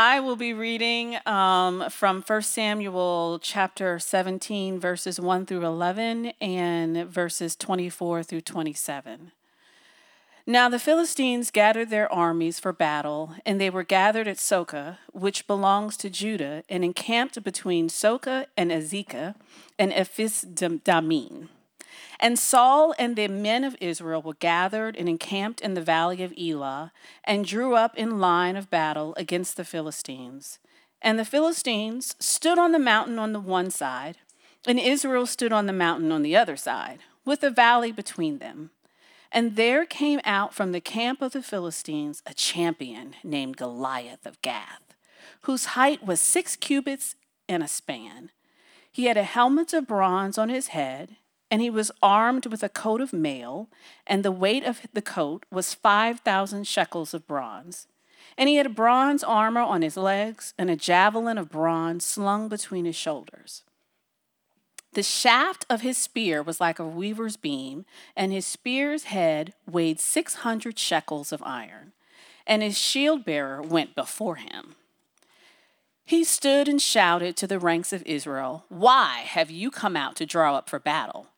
I will be reading um, from 1 Samuel chapter 17, verses 1 through 11, and verses 24 through 27. Now the Philistines gathered their armies for battle, and they were gathered at Socoh, which belongs to Judah, and encamped between Socoh and Azekah and Ephes Dammim. And Saul and the men of Israel were gathered and encamped in the valley of Elah, and drew up in line of battle against the Philistines. And the Philistines stood on the mountain on the one side, and Israel stood on the mountain on the other side, with a valley between them. And there came out from the camp of the Philistines a champion named Goliath of Gath, whose height was six cubits and a span. He had a helmet of bronze on his head, and he was armed with a coat of mail, and the weight of the coat was 5,000 shekels of bronze. And he had bronze armor on his legs, and a javelin of bronze slung between his shoulders. The shaft of his spear was like a weaver's beam, and his spear's head weighed 600 shekels of iron, and his shield bearer went before him. He stood and shouted to the ranks of Israel, Why have you come out to draw up for battle?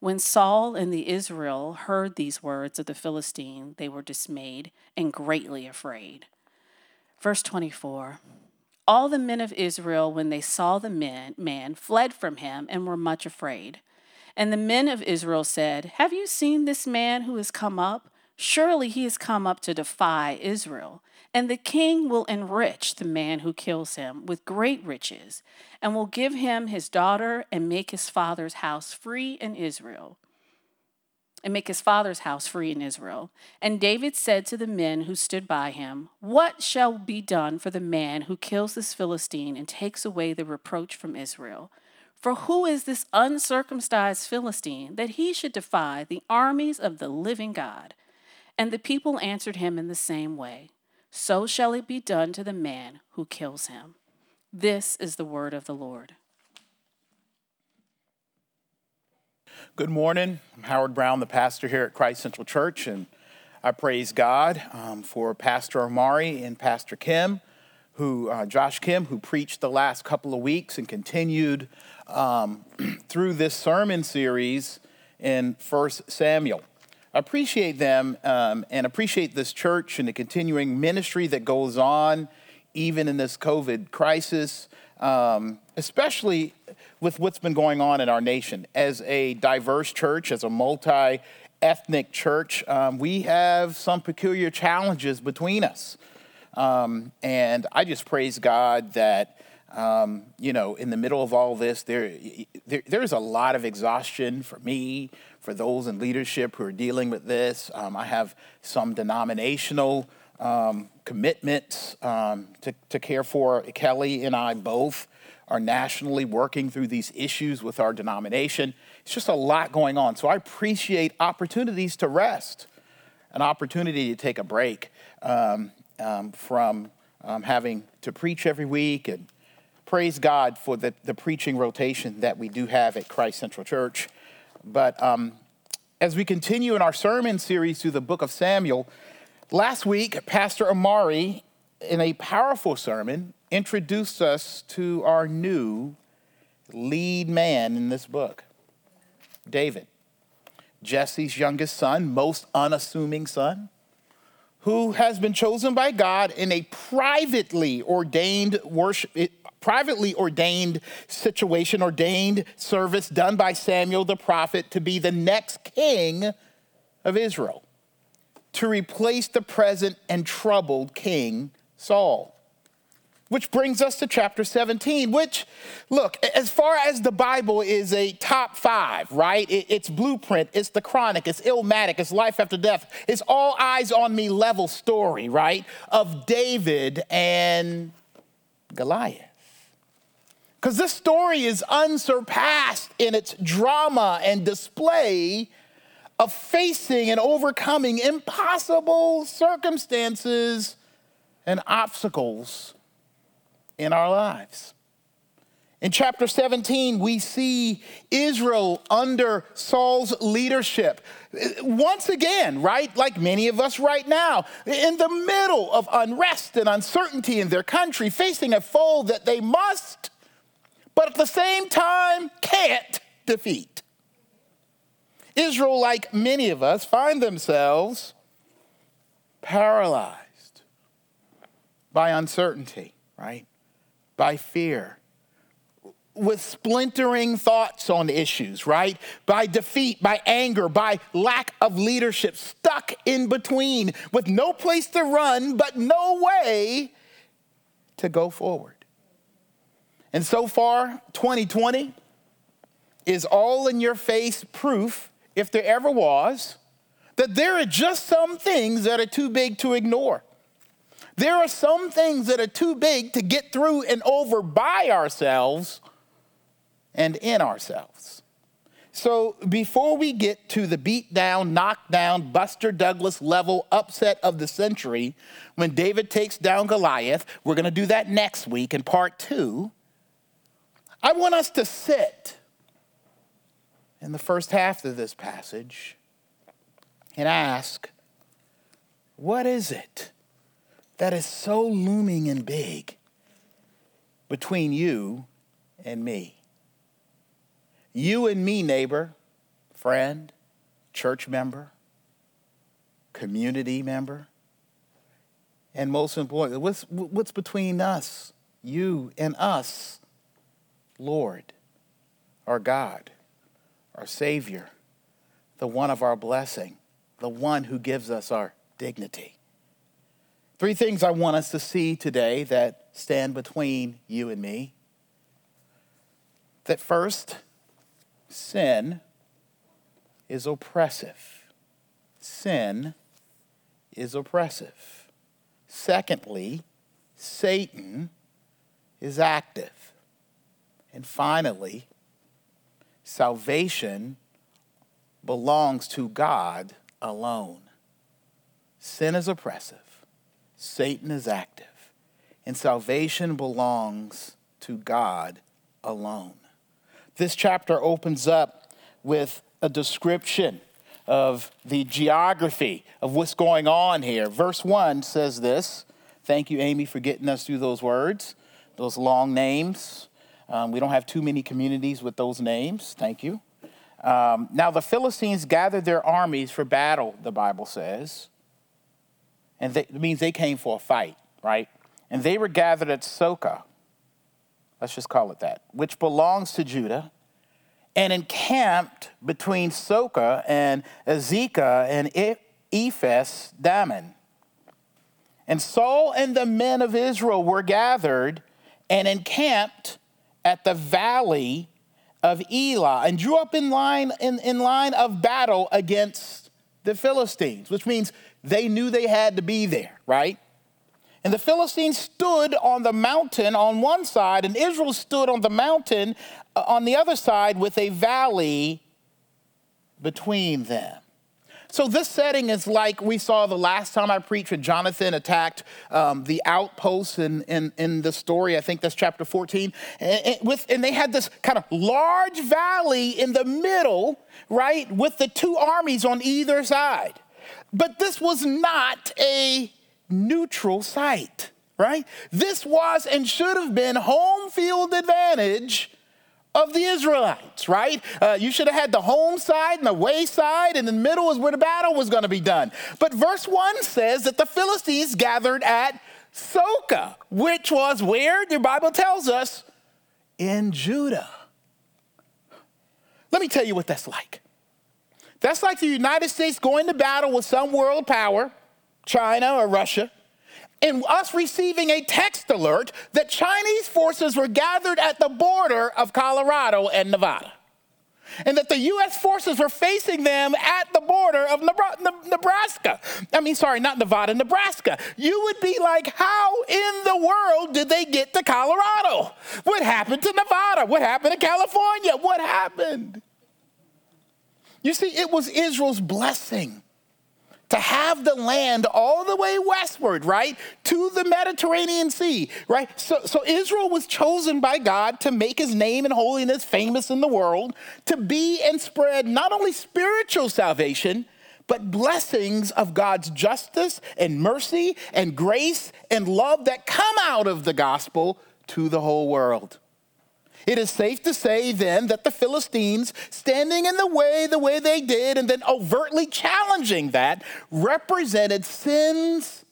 When Saul and the Israel heard these words of the Philistine, they were dismayed and greatly afraid. Verse 24 all the men of Israel, when they saw the man, man, fled from him and were much afraid. And the men of Israel said, Have you seen this man who has come up? Surely he has come up to defy Israel. And the king will enrich the man who kills him with great riches, and will give him his daughter and make his father's house free in Israel and make his father's house free in Israel. And David said to the men who stood by him, What shall be done for the man who kills this Philistine and takes away the reproach from Israel? For who is this uncircumcised Philistine that he should defy the armies of the living God? And the people answered him in the same way So shall it be done to the man who kills him. This is the word of the Lord. Good morning. I'm Howard Brown, the pastor here at Christ Central Church, and I praise God um, for Pastor Amari and Pastor Kim, who uh, Josh Kim, who preached the last couple of weeks and continued um, through this sermon series in First Samuel. Appreciate them um, and appreciate this church and the continuing ministry that goes on even in this COVID crisis, um, especially with what's been going on in our nation. As a diverse church, as a multi ethnic church, um, we have some peculiar challenges between us. Um, and I just praise God that, um, you know, in the middle of all this, there, there, there's a lot of exhaustion for me, for those in leadership who are dealing with this. Um, I have some denominational um, commitments um, to, to care for. Kelly and I both are nationally working through these issues with our denomination. It's just a lot going on. So I appreciate opportunities to rest, an opportunity to take a break um, um, from um, having to preach every week and praise God for the, the preaching rotation that we do have at Christ Central Church. But um, as we continue in our sermon series through the book of Samuel, last week, Pastor Amari, in a powerful sermon, introduced us to our new lead man in this book, David, Jesse's youngest son, most unassuming son, who has been chosen by God in a privately ordained worship, privately ordained situation, ordained service done by Samuel the prophet to be the next king of Israel, to replace the present and troubled king Saul. Which brings us to chapter 17, which, look, as far as the Bible is a top five, right? It's blueprint, it's the chronic, it's Illmatic, it's life after death. It's all eyes on me level story, right? Of David and Goliath. Because this story is unsurpassed in its drama and display of facing and overcoming impossible circumstances and obstacles in our lives. In chapter 17, we see Israel under Saul's leadership. Once again, right, like many of us right now, in the middle of unrest and uncertainty in their country, facing a foe that they must, but at the same time can't defeat. Israel, like many of us, find themselves paralyzed by uncertainty, right? By fear with splintering thoughts on issues, right? By defeat, by anger, by lack of leadership, stuck in between with no place to run, but no way to go forward. And so far, 2020 is all in your face proof, if there ever was, that there are just some things that are too big to ignore. There are some things that are too big to get through and over by ourselves and in ourselves. So before we get to the beat down, knock down, Buster Douglas level upset of the century, when David takes down Goliath, we're going to do that next week in part two. I want us to sit in the first half of this passage and ask, what is it that is so looming and big between you and me? You and me, neighbor, friend, church member, community member. And most importantly, what's, what's between us, you and us? Lord, our God, our Savior, the one of our blessing, the one who gives us our dignity. Three things I want us to see today that stand between you and me. That first, sin is oppressive. Sin is oppressive. Secondly, Satan is active. And finally, salvation belongs to God alone. Sin is oppressive, Satan is active, and salvation belongs to God alone. This chapter opens up with a description of the geography of what's going on here. Verse 1 says this. Thank you, Amy, for getting us through those words, those long names. Um, we don't have too many communities with those names. Thank you. Um, now, the Philistines gathered their armies for battle, the Bible says. And they, it means they came for a fight, right? And they were gathered at Soka, let's just call it that, which belongs to Judah, and encamped between Soka and Azekah and Ephes Dammim. And Saul and the men of Israel were gathered and encamped at the valley of Elah and drew up in line, in, in line of battle against the Philistines, which means they knew they had to be there, right? And the Philistines stood on the mountain on one side, and Israel stood on the mountain uh, on the other side with a valley between them. So, this setting is like we saw the last time I preached when Jonathan attacked um, the outposts in, in, in, the story. I think that's chapter 14. And, and, with, and they had this kind of large valley in the middle, right, with the two armies on either side. But this was not a neutral site, right? This was and should have been home field advantage of the Israelites, right? Uh, you should have had the home side and the way side, and in the middle is where the battle was going to be done. But verse 1 says that the Philistines gathered at Soka, which was where the Bible tells us in Judah. Let me tell you what that's like. That's like the United States going to battle with some world power China or Russia, and us receiving a text alert that Chinese forces were gathered at the border of Colorado and Nevada. and that the U.S. forces were facing them at the border of Nebraska. I mean, sorry, not Nevada, Nebraska. You would be like, how in the world did they get to Colorado? What happened to Nevada? What happened to California? What happened? You see, it was Israel's blessing to have the land all the way westward, right, to the Mediterranean Sea, right? So, so Israel was chosen by God to make his name and holiness famous in the world, to be and spread not only spiritual salvation, but blessings of God's justice and mercy and grace and love that come out of the gospel to the whole world. It is safe to say then that the Philistines, standing in the way the way they did and then overtly challenging that, represented sin's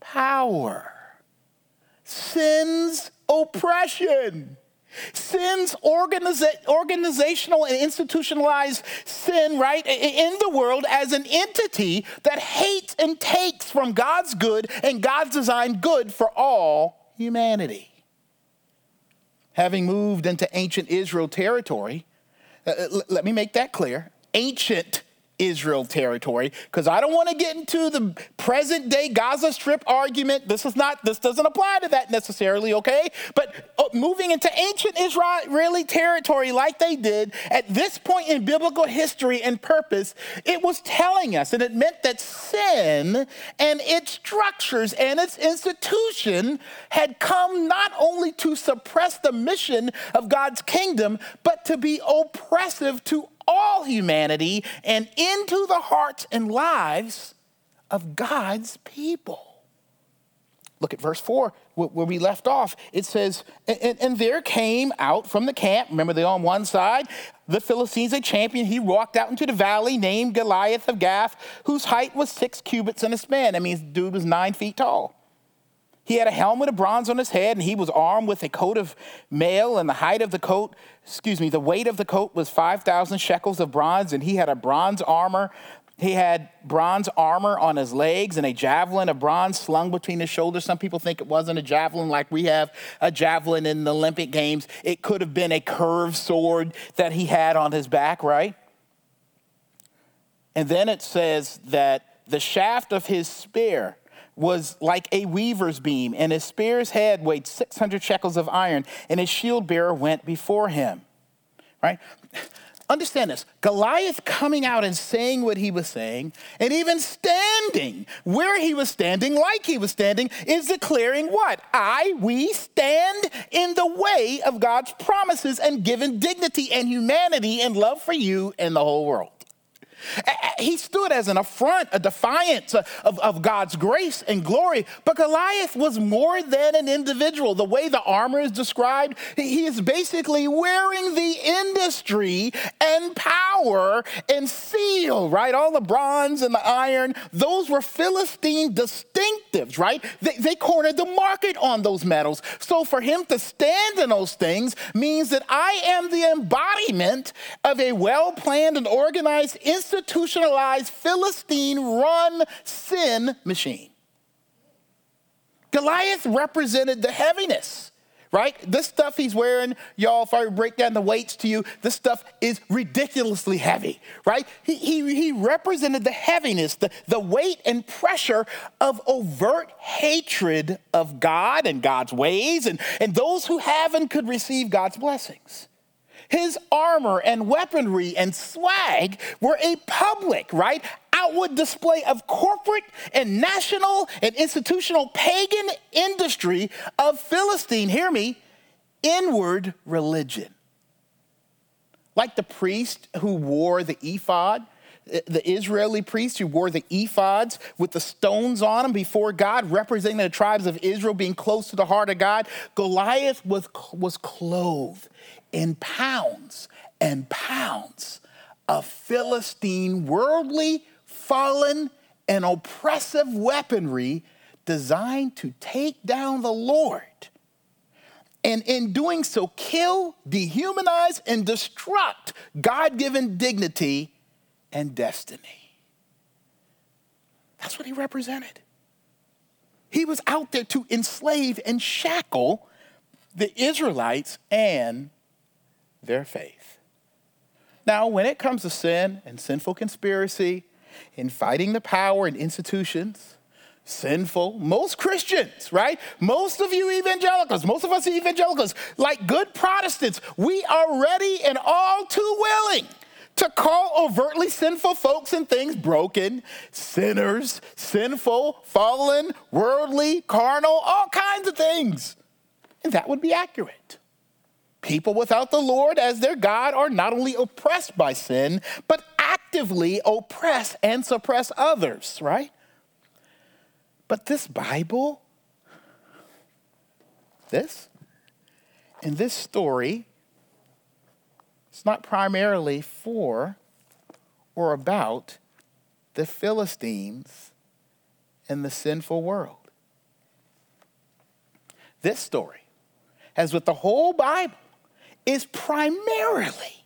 power, sin's oppression. Sin's organiza- organizational and institutionalized sin, right, in the world as an entity that hates and takes from God's good and God's designed good for all humanity having moved into ancient Israel territory, uh, uh let me make that clear. Ancient Israel territory because I don't want to get into the present day Gaza Strip argument. This is not, this doesn't apply to that necessarily, okay? But uh, moving into ancient Israeli territory like they did at this point in biblical history and purpose, it was telling us, and it meant that sin and its structures and its institution had come not only to suppress the mission of God's kingdom, but to be oppressive to all humanity and into the hearts and lives of God's people. Look at verse 4 where we left off. It says, and, and, there came out from the camp, remember they're on one side, the Philistines, a champion. He walked out into the valley named Goliath of Gath, whose height was six cubits and a span. That means dude was nine feet tall. He had a helmet of bronze on his head, and he was armed with a coat of mail, and the height of the coat, excuse me, the weight of the coat was 5,000 shekels of bronze, and he had a bronze armor. He had bronze armor on his legs and a javelin of bronze slung between his shoulders. Some people think it wasn't a javelin like we have a javelin in the Olympic Games. It could have been a curved sword that he had on his back, right? And then it says that the shaft of his spear, was like a weaver's beam, and his spear's head weighed 600 shekels of iron, and his shield bearer went before him. Right? Understand this Goliath coming out and saying what he was saying, and even standing where he was standing, like he was standing, is declaring what? I, we stand in the way of God's promises and given dignity and humanity and love for you and the whole world. He stood as an affront, a defiance of, of God's grace and glory. But Goliath was more than an individual. The way the armor is described, he is basically wearing the industry and power and seal, right? All the bronze and the iron, those were Philistine distinctives, right? They, they cornered the market on those metals. So for him to stand in those things means that I am the embodiment of a well planned and organized institution institutionalized Philistine run sin machine. Goliath represented the heaviness, right? This stuff he's wearing, y'all, if I break down the weights to you, this stuff is ridiculously heavy, right? He, he, he represented the heaviness, the, the weight and pressure of overt hatred of God and God's ways and, and those who have and could receive God's blessings. His armor and weaponry and swag were a public, right? Outward display of corporate and national and institutional pagan industry of Philistine, hear me, inward religion. Like the priest who wore the ephod, eh, the Israeli priests who wore the ephods with the stones on them before God, representing the tribes of Israel being close to the heart of God, Goliath was, was clothed in pounds and pounds of Philistine worldly, fallen, and oppressive weaponry designed to take down the Lord. And in doing so, kill, dehumanize, and destruct God given dignity and destiny. That's what he represented. He was out there to enslave and shackle the Israelites and their faith. Now, when it comes to sin and sinful conspiracy, in fighting the power and institutions, sinful, most Christians, right? Most of you evangelicals, most of us evangelicals, like good Protestants, we are ready and all too willing to call overtly sinful folks and things broken, sinners, sinful, fallen, worldly, carnal, all kinds of things. And that would be accurate. People without the Lord as their God are not only oppressed by sin, but actively oppress and suppress others, right? But this Bible, this, and this story, it's not primarily for or about the Philistines and the sinful world. This story, as with the whole Bible, is primarily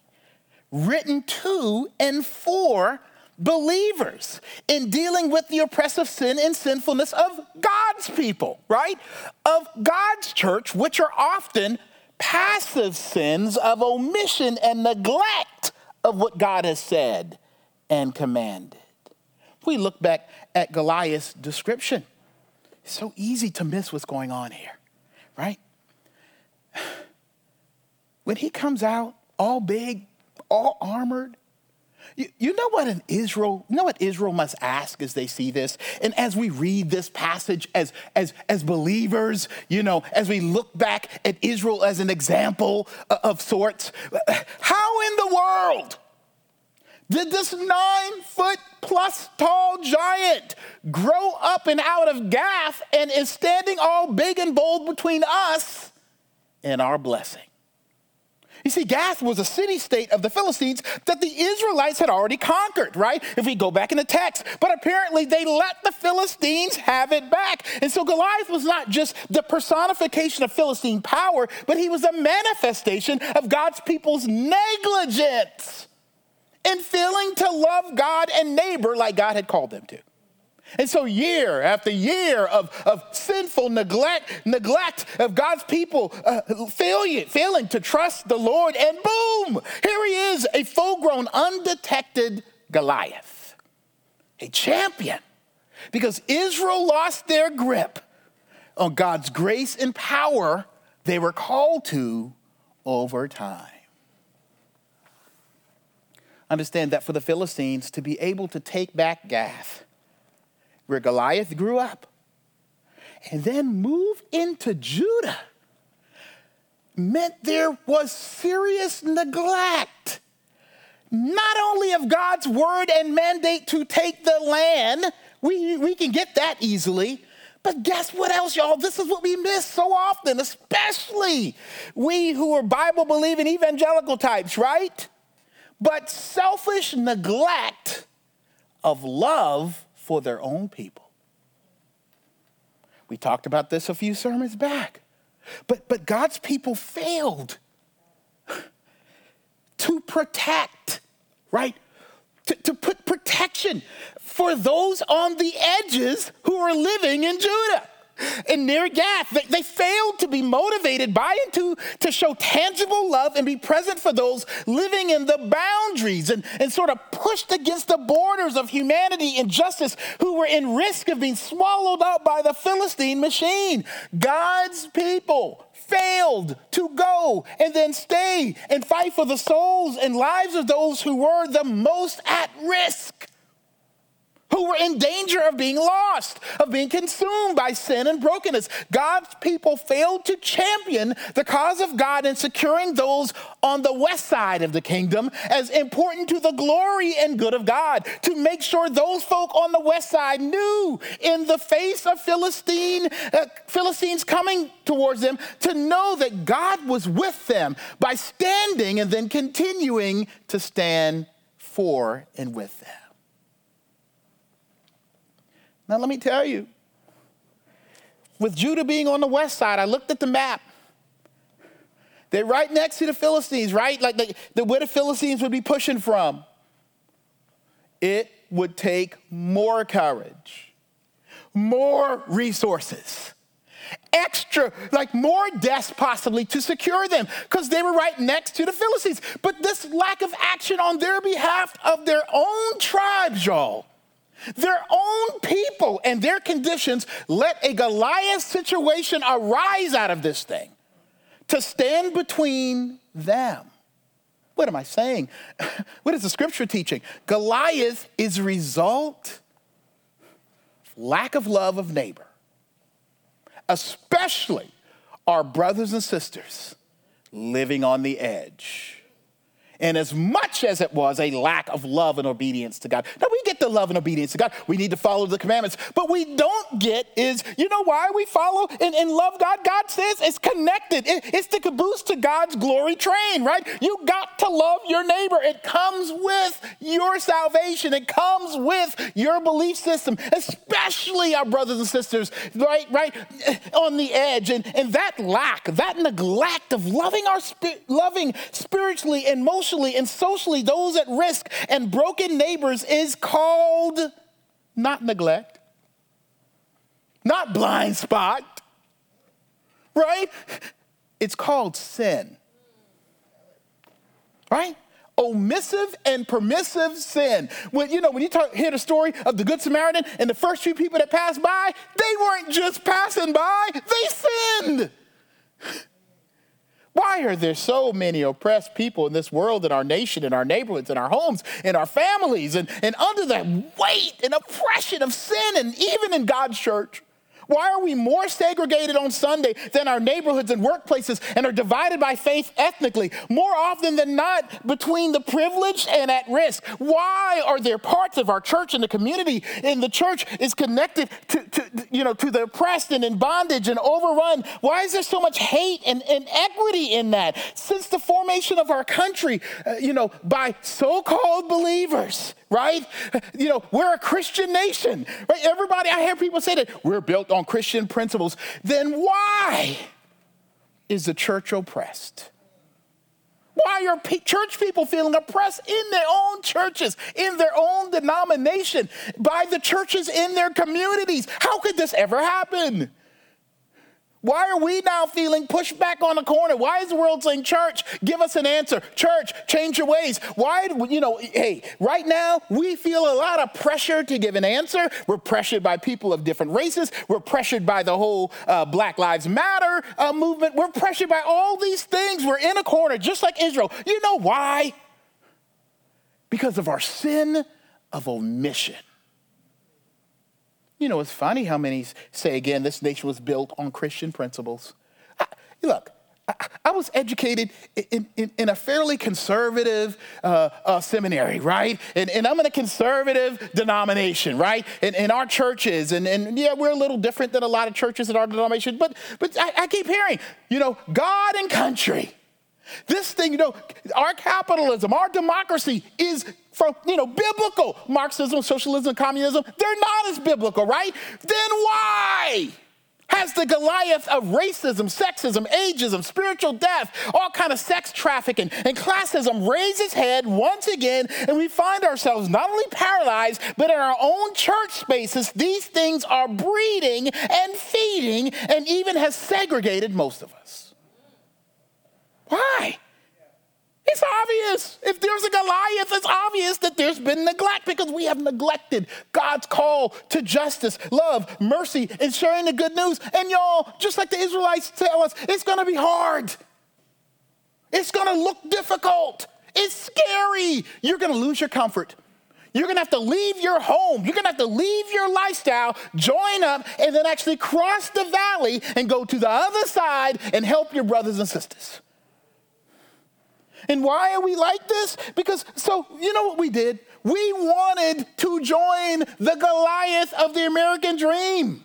written to and for believers in dealing with the oppressive sin and sinfulness of God's people, right? Of God's church, which are often passive sins of omission and neglect of what God has said and commanded. We look back at Goliath's description. It's so easy to miss what's going on here, right? When he comes out all big, all armored, you, you know what an Israel, you know what Israel must ask as they see this? And as we read this passage as, as, as believers, you know, as we look back at Israel as an example uh, of sorts, how in the world did this nine foot plus tall giant grow up and out of Gath and is standing all big and bold between us and our blessing? You see, Gath was a city state of the Philistines that the Israelites had already conquered, right? If we go back in the text. But apparently they let the Philistines have it back. And so Goliath was not just the personification of Philistine power, but he was a manifestation of God's people's negligence in failing to love God and neighbor like God had called them to. And so, year after year of, of sinful neglect, neglect of God's people, uh, failing, failing to trust the Lord, and boom, here he is, a full grown, undetected Goliath, a champion. Because Israel lost their grip on God's grace and power they were called to over time. Understand that for the Philistines to be able to take back Gath, where Goliath grew up, and then move into Judah meant there was serious neglect, not only of God's word and mandate to take the land, we, we can get that easily. But guess what else, y'all? This is what we miss so often, especially we who are Bible believing evangelical types, right? But selfish neglect of love for their own people. We talked about this a few sermons back. But, but God's people failed to protect, right? To, to put protection for those on the edges who are living in Judah and near Gath. They, they failed to be motivated by and to, to show tangible love and be present for those living in the boundaries and, and sort of pushed against the borders of humanity and justice who were in risk of being swallowed up by the Philistine machine. God's people failed to go and then stay and fight for the souls and lives of those who were the most at risk who were in danger of being lost, of being consumed by sin and brokenness. God's people failed to champion the cause of God in securing those on the west side of the kingdom as important to the glory and good of God, to make sure those folk on the west side knew in the face of Philistine, uh, Philistines coming towards them to know that God was with them by standing and then continuing to stand for and with them. Now, let me tell you, with Judah being on the west side, I looked at the map. They're right next to the Philistines, right? Like the, the, where the Philistines would be pushing from. It would take more courage, more resources, extra, like more deaths possibly to secure them because they were right next to the Philistines. But this lack of action on their behalf of their own tribes, y'all, their own people and their conditions let a Goliath situation arise out of this thing to stand between them. What am I saying? What is the scripture teaching? Goliath is a result lack of love of neighbor, especially our brothers and sisters living on the edge and as much as it was a lack of love and obedience to God. Now, we get love and obedience to God. We need to follow the commandments. But we don't get is, you know why we follow and, and love God? God says it's connected. It, it's the caboose to God's glory train, right? You got to love your neighbor. It comes with your salvation. It comes with your belief system, especially our brothers and sisters, right, right, on the edge. And, and that lack, that neglect of loving our loving spiritually and emotionally and socially those at risk and broken neighbors is called not neglect, not blind spot, right? It's called sin, right? omissive and permissive sin. When you know, when you talk, hear the story of the Good Samaritan and the first few people that passed by, they weren't just passing by; they sinned. Why are there so many oppressed people in this world, in our nation, in our neighborhoods, in our homes, in our families, and, and under the weight and oppression of sin, and even in God's church? Why are we more segregated on Sunday than our neighborhoods and workplaces and are divided by faith ethnically more often than not between the privileged and at risk? Why are there parts of our church and the community in the church is connected to, to you know to the oppressed and in bondage and overrun? Why is there so much hate and inequity in that? Since the formation of our country, uh, you know, by so-called believers, right? You know, we're a Christian nation, right? Everybody, I hear people say that we're built on Christian principles. Then why is the church oppressed? Why are church people feeling oppressed in their own churches, in their own denomination, by the churches in their communities? How could this ever happen? Why are we now feeling pushed back on the corner? Why is the world saying, Church, give us an answer? Church, change your ways. Why, you know, hey, right now we feel a lot of pressure to give an answer. We're pressured by people of different races. We're pressured by the whole uh, Black Lives Matter uh, movement. We're pressured by all these things. We're in a corner, just like Israel. You know why? Because of our sin of omission. You know, it's funny how many say again, this nation was built on Christian principles. I, look, I, I, was educated in, in, in, a fairly conservative uh, uh, seminary, right? And, and, I'm in a conservative denomination, right? In, in our churches, and, and, yeah, we're a little different than a lot of churches in our denomination, but, but I, I keep hearing, you know, God and country. This thing, you know, our capitalism, our democracy is from, you know, biblical. Marxism, socialism, communism, they're not as biblical, right? Then why? has the Goliath of racism, sexism, ageism, spiritual death, all kind of sex trafficking, and classism raise its head once again, and we find ourselves not only paralyzed, but in our own church spaces, these things are breeding and feeding, and even has segregated most of us. Why? It's obvious. If there's a Goliath, it's obvious that there's been neglect because we have neglected God's call to justice, love, mercy, and sharing the good news. And y'all, just like the Israelites tell us, it's gonna be hard. It's gonna look difficult. It's scary. You're gonna lose your comfort. You're gonna have to leave your home. You're gonna have to leave your lifestyle, join up, and then actually cross the valley and go to the other side and help your brothers and sisters. And why are we like this? Because, so, you know what we did? We wanted to join the Goliath of the American dream.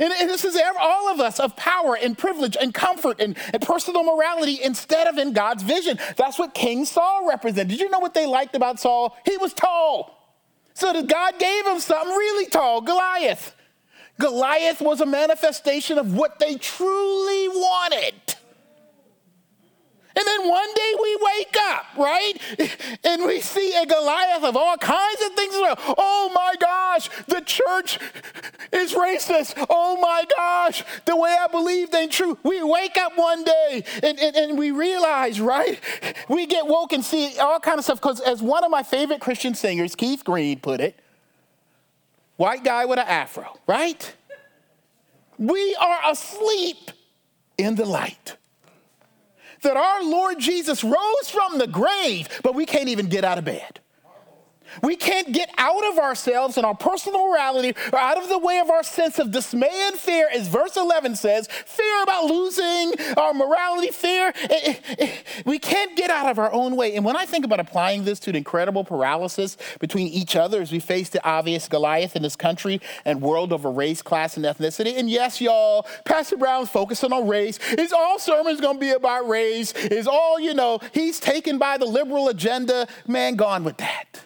And, this is all of us of power and privilege and comfort and, and, personal morality instead of in God's vision. That's what King Saul represented. Did you know what they liked about Saul? He was tall. So that God gave him something really tall, Goliath. Goliath was a manifestation of what they truly wanted. And then one day we wake up, right? And we see a Goliath of all kinds of things. Oh my gosh, the church is racist. Oh my gosh, the way I believe ain't true. We wake up one day and, and, and we realize, right? We get woke and see all kind of stuff. Because as one of my favorite Christian singers, Keith Green, put it, white guy with an afro, right? We are asleep in the light. That our Lord Jesus rose from the grave, but we can't even get out of bed. We can't get out of ourselves and our personal morality or out of the way of our sense of dismay and fear, as verse 11 says fear about losing our morality, fear. Eh, eh, eh, we can't get out of our own way. And when I think about applying this to an incredible paralysis between each other as we face the obvious Goliath in this country and world over race, class, and ethnicity, and yes, y'all, Pastor Brown's focusing on race. Is all sermons gonna be about race? Is all, you know, he's taken by the liberal agenda? Man, gone with that.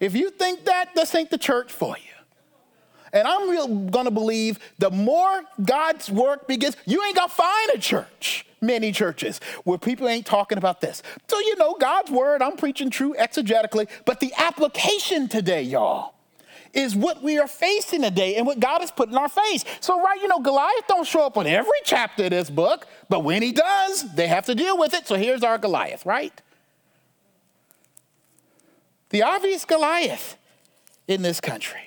If you think that, this ain't the church for you. And I'm real gonna believe the more God's work begins, you ain't gonna find a church, many churches, where people ain't talking about this. So, you know, God's word, I'm preaching true exegetically, but the application today, y'all, is what we are facing today and what God has put in our face. So, right, you know, Goliath don't show up in every chapter of this book, but when he does, they have to deal with it. So here's our Goliath, right? The obvious Goliath in this country.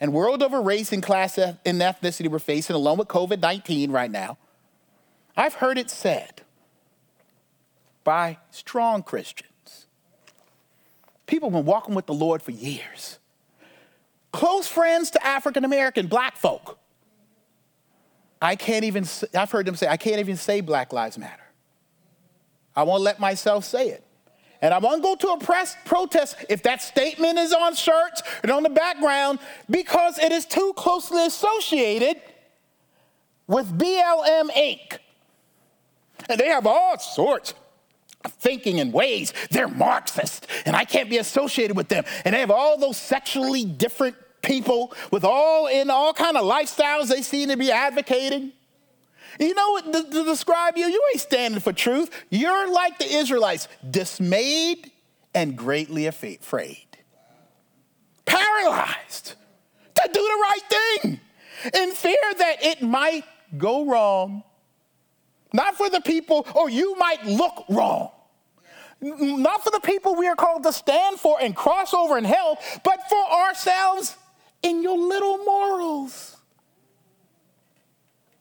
And world over race and class and ethnicity we're facing, along with COVID 19 right now, I've heard it said by strong Christians. People have been walking with the Lord for years. Close friends to African American black folk. I can't even, I've heard them say, I can't even say Black Lives Matter. I won't let myself say it. And I won't go to a press protest if that statement is on shirts and on the background because it is too closely associated with BLM Inc. And they have all sorts of thinking and ways. They're Marxist, and I can't be associated with them. And they have all those sexually different people with all in all kind of lifestyles they seem to be advocating. You know what to, to describe you? You ain't standing for truth. You're like the Israelites, dismayed and greatly afraid, paralyzed to do the right thing in fear that it might go wrong. Not for the people, or you might look wrong. Not for the people we are called to stand for and cross over and help, but for ourselves in your little morals.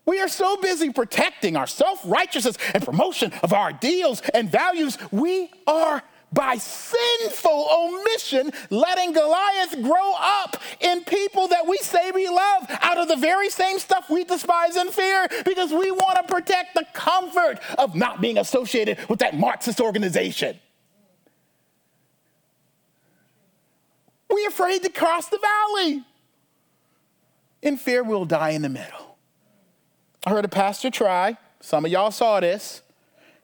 We are so busy protecting our self righteousness and promotion of our ideals and values, we are by sinful omission letting Goliath grow up in people that we say we love out of the very same stuff we despise and fear because we want to protect the comfort of not being associated with that Marxist organization. We're afraid to cross the valley. In fear, we'll die in the middle. I heard a pastor try, some of y'all saw this.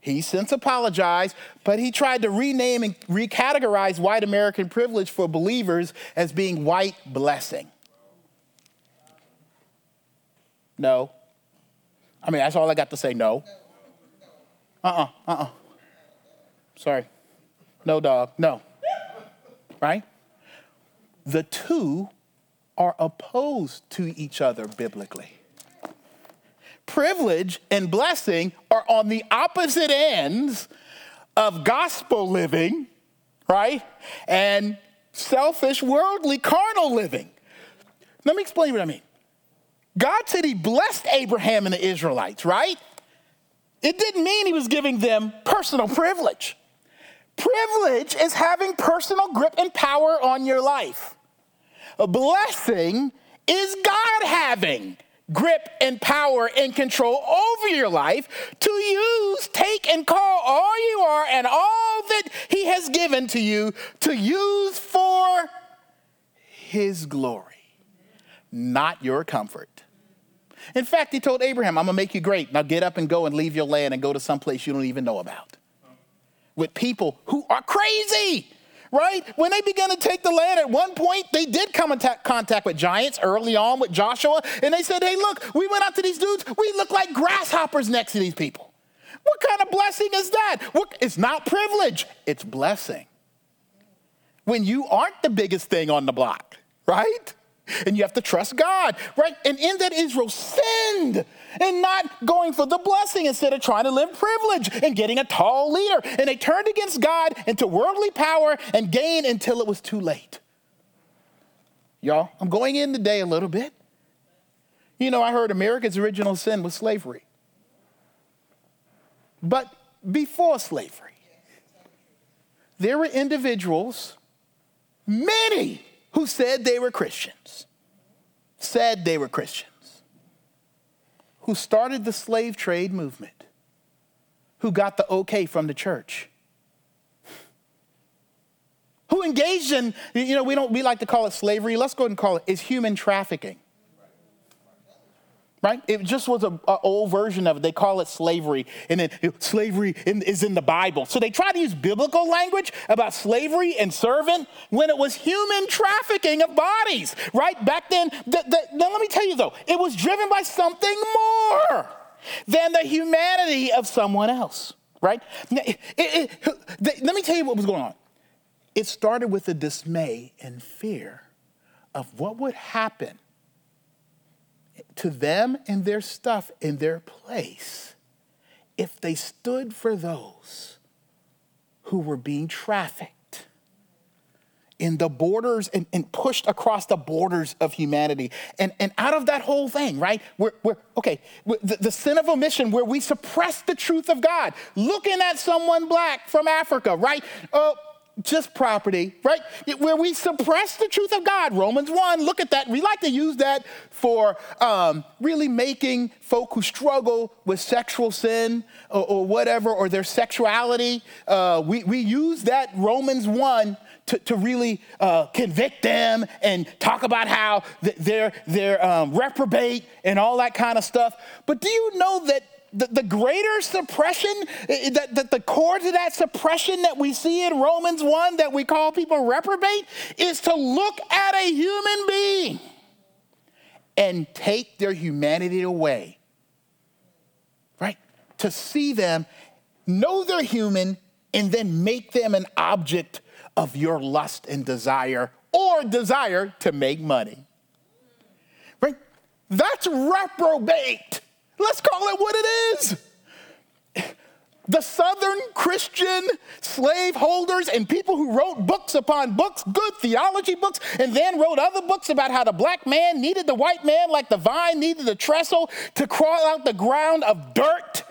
He since apologized, but he tried to rename and recategorize white American privilege for believers as being white blessing. No. I mean, that's all I got to say. No. Uh uh-uh, uh, uh-uh. Sorry. No, dog. No. Right? The two are opposed to each other biblically privilege and blessing are on the opposite ends of gospel living, right? And selfish, worldly, carnal living. Let me explain what I mean. God said he blessed Abraham and the Israelites, right? It didn't mean he was giving them personal privilege. Privilege is having personal grip and power on your life. A blessing is God having grip and power and control over your life to use, take, and call all you are and all that He has given to you to use for His glory, not your comfort. In fact, He told Abraham, I'm gonna make you great. Now get up and go and leave your land and go to some place you don't even know about with people who are crazy right? When they began to take the land, at one point, they did come in contact with giants early on with Joshua, and they said, hey, look, we went out to these dudes, we look like grasshoppers next to these people. What kind of blessing? blessing is that? What, it's not privilege, it's blessing. When you aren't the biggest thing on the block, right? And you have to trust God, right? And in that, Israel sinned and not going for the blessing instead of trying to live privilege and getting a tall leader. And they turned against God into worldly power and gain until it was too late. Y'all, I'm going in today a little bit. You know, I heard America's original sin was slavery. But before slavery, there were individuals, many, who said they were Christians, said they were Christians, who started the slave trade movement, who got the okay from the church, who engaged in, you know, we don't, we like to call it slavery. Let's go ahead and call it, is human trafficking right? It just was an old version of it. They call it slavery, and then slavery in, is in the Bible. So they try to use biblical language about slavery and servant when it was human trafficking of bodies, right? Back then, the, the, now let me tell you though, it was driven by something more than the humanity of someone else, right? It, it, it, let me tell you what was going on. It started with a dismay and fear of what would happen to them and their stuff in their place if they stood for those who were being trafficked in the borders and, and, pushed across the borders of humanity. And, and out of that whole thing, right? We're, we're okay, the, the sin of omission where we suppress the truth of God, looking at someone black from Africa, right? Oh, just property, right? Where we suppress the truth of God. Romans 1, look at that. We like to use that for um, really making folk who struggle with sexual sin or, or whatever, or their sexuality. Uh, we, we use that Romans 1 to, to really uh, convict them and talk about how they're, they're um, reprobate and all that kind of stuff. But do you know that the, the greater suppression, eh, eh, that, that the core to that suppression that we see in Romans 1 that we call people reprobate is to look at a human being and take their humanity away. Right? To see them, know they're human, and then make them an object of your lust and desire or desire to make money. Right? That's reprobate. Let's call it what it is. The Southern Christian slaveholders and people who wrote books upon books, good theology books, and then wrote other books about how the black man needed the white man like the vine needed the trestle to crawl out the ground of dirt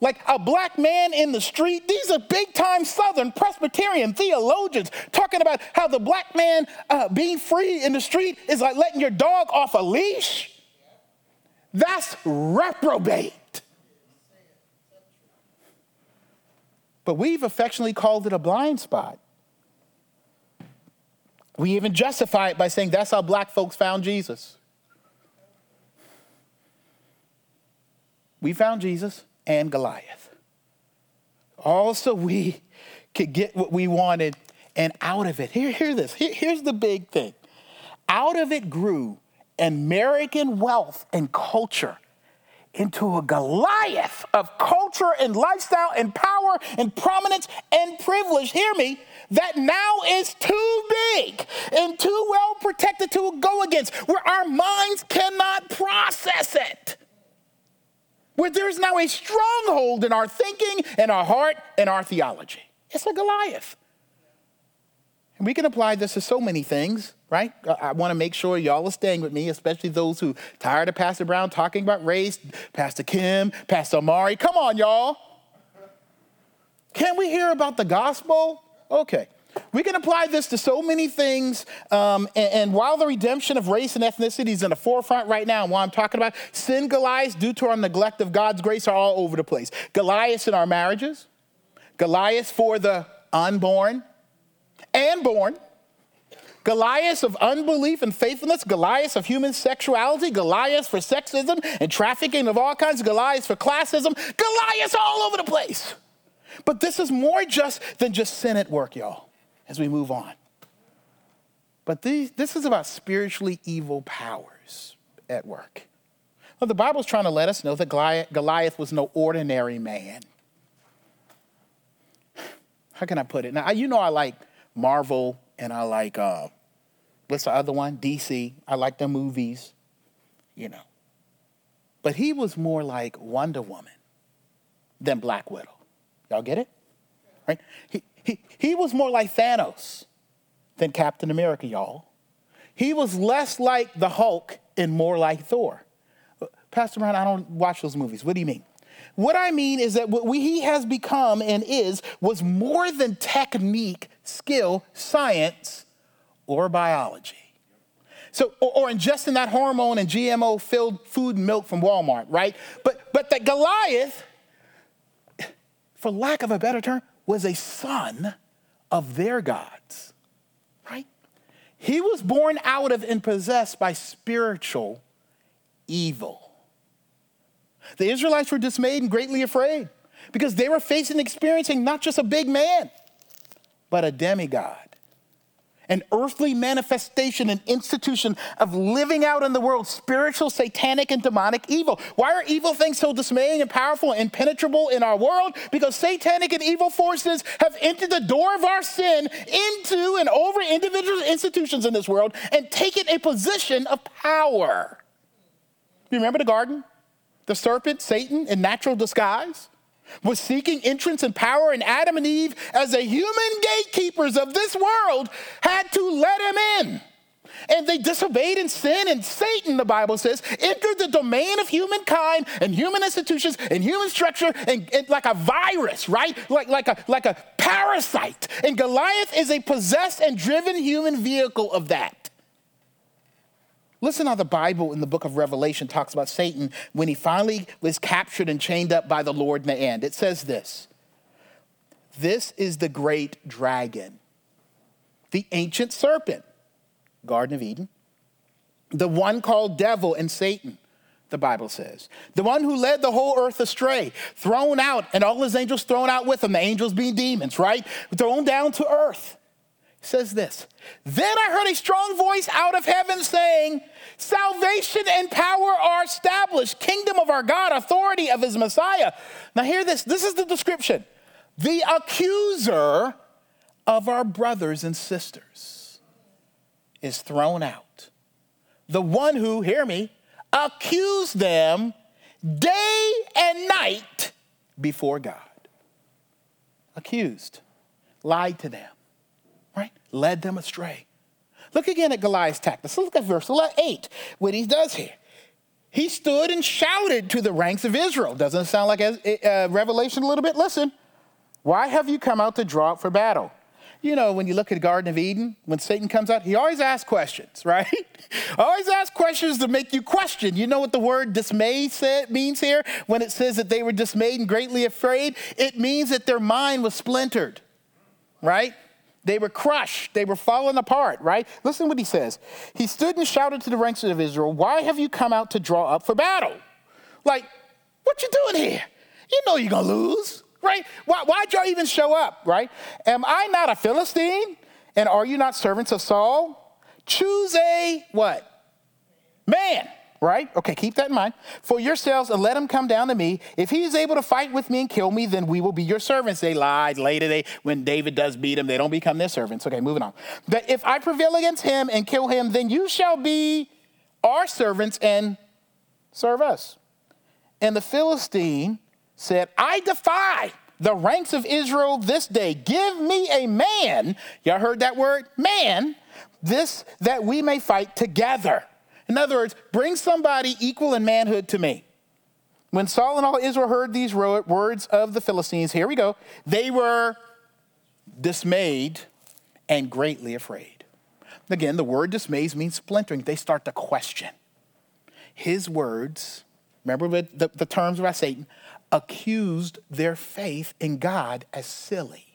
like a black man in the street. These are big time Southern Presbyterian theologians talking about how the black man uh, being free in the street is like letting your dog off a leash. That's reprobate. But we've affectionately called it a blind spot. We even justify it by saying that's how black folks found Jesus. We found Jesus and Goliath. Also, we could get what we wanted, and out of it, here, hear this. Here, here's the big thing. Out of it grew American wealth and culture into a Goliath of culture and lifestyle and power and prominence and privilege. Hear me. That now is too big and too well protected to go against, where our minds cannot process it. Where there's now a stronghold in our thinking and our heart and our theology. It's a Goliath. And we can apply this to so many things, right? I want to make sure y'all are staying with me, especially those who tired of Pastor Brown talking about race, Pastor Kim, Pastor Amari. Come on, y'all. Can we hear about the gospel? Okay. We can apply this to so many things. Um, and, and, while the redemption of race and ethnicity is in the forefront right now, and while I'm talking about sin Goliaths due to our neglect of God's grace are all over the place. Goliath in our marriages, Goliath for the unborn, and born. Goliath of unbelief and faithfulness, Goliath of human sexuality, Goliath for sexism and trafficking of all kinds, Goliath for classism, Goliath all over the place. But this is more just than just sin at work, y'all, as we move on. But these, this is about spiritually evil powers at work. Well, the Bible's trying to let us know that Goliath was no ordinary man. how can I put it? Now, you know, I like Marvel and I like, uh, what's the other one? DC. I like the movies, you know. But he was more like Wonder Woman than Black Widow. Y'all get it? Right? He, he, he was more like Thanos than Captain America, y'all. He was less like the Hulk and more like Thor. Pastor Brown, I don't watch those movies. What do you mean? What I mean is that what we, he has become and is was more than technique, skill, science, or biology. So, or, or ingesting that hormone and GMO filled food and milk from Walmart, right? But, but that Goliath, for lack of a better term, was a son of their gods, right? He was born out of and possessed by spiritual evil. The Israelites were dismayed and greatly afraid because they were facing and experiencing not just a big man, but a demigod an earthly manifestation and institution of living out in the world spiritual, satanic, and demonic evil. Why are evil things so dismaying and powerful and impenetrable in our world? Because satanic and evil forces have entered the door of our sin into and over individual institutions in this world and taken a position of power. You remember the garden? The serpent, Satan, in natural disguise? was seeking entrance and power, and Adam and Eve, as the human gatekeepers of this world, had to let him in. And they disobeyed in sin, and Satan, the Bible says, entered the domain of humankind and human institutions and human structure and, and like a virus, right? Like, like, a, like a parasite. And Goliath is a possessed and driven human vehicle of that. Listen how the Bible in the book of Revelation talks about Satan when he finally was captured and chained up by the Lord in the end. It says this This is the great dragon, the ancient serpent, Garden of Eden, the one called devil and Satan, the Bible says. The one who led the whole earth astray, thrown out, and all his angels thrown out with him, the angels being demons, right? Thrown down to earth says this Then I heard a strong voice out of heaven saying, Salvation and power are established, kingdom of our God, authority of his Messiah. Now, hear this this is the description the accuser of our brothers and sisters is thrown out. The one who, hear me, accused them day and night before God. Accused, lied to them right? Led them astray. Look again at Goliath's tactics. Look at verse 8, what he does here. He stood and shouted to the ranks of Israel. Doesn't it sound like a, uh, Revelation a little bit? Listen. Why have you come out to draw up for battle? You know, when you look at the Garden of Eden, when Satan comes out, he always asks questions, right? always asks questions to make you question. You know what the word dismay said, means here? When it says that they were dismayed and greatly afraid, it means that their mind was splintered, right? They were crushed. They were falling apart, right? Listen what he says. He stood and shouted to the ranks of Israel, Why have you come out to draw up for battle? Like, what you doing here? You know you're going to lose, right? Why, why'd y'all even show up, right? Am I not a Philistine? And are you not servants of Saul? Choose a what? Man right? Okay, keep that in mind. For yourselves, and let him come down to me. If he is able to fight with me and kill me, then we will be your servants. They lied. Later, they when David does beat him, they don't become their servants. Okay, moving on. But if I prevail against him and kill him, then you shall be our servants and serve us. And the Philistine said, I defy the ranks of Israel this day. Give me a man. Y'all heard that word? Man. This that we may fight together. In other words, bring somebody equal in manhood to me. When Saul and all Israel heard these words of the Philistines, here we go, they were dismayed and greatly afraid. Again, the word dismayed means splintering. They start to question. His words, remember the, the terms about Satan, accused their faith in God as silly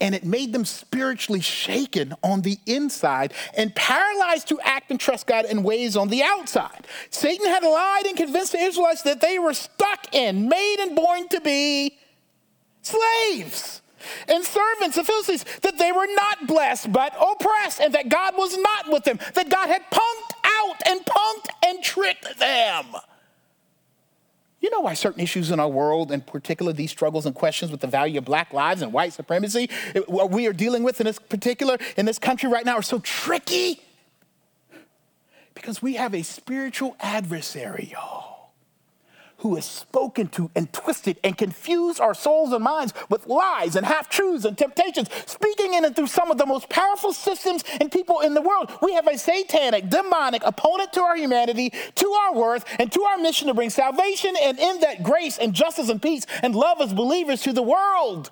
and it made them spiritually shaken on the inside and paralyzed to act and trust God in ways on the outside. Satan had lied and convinced the Israelites that they were stuck in, made and born to be slaves and servants of Philistines, that they were not blessed but oppressed, and that God was not with them, that God had punked out and punked and tricked them. You know why certain issues in our world, in particular these struggles and questions with the value of black lives and white supremacy, what we are dealing with in this particular, in this country right now are so tricky? Because we have a spiritual adversary, y'all who has spoken to and twisted and confused our souls and minds with lies and half truths and temptations, speaking in and through some of the most powerful systems and people in the world. We have a satanic, demonic opponent to our humanity, to our worth, and to our mission to bring salvation and in that grace and justice and peace and love as believers to the world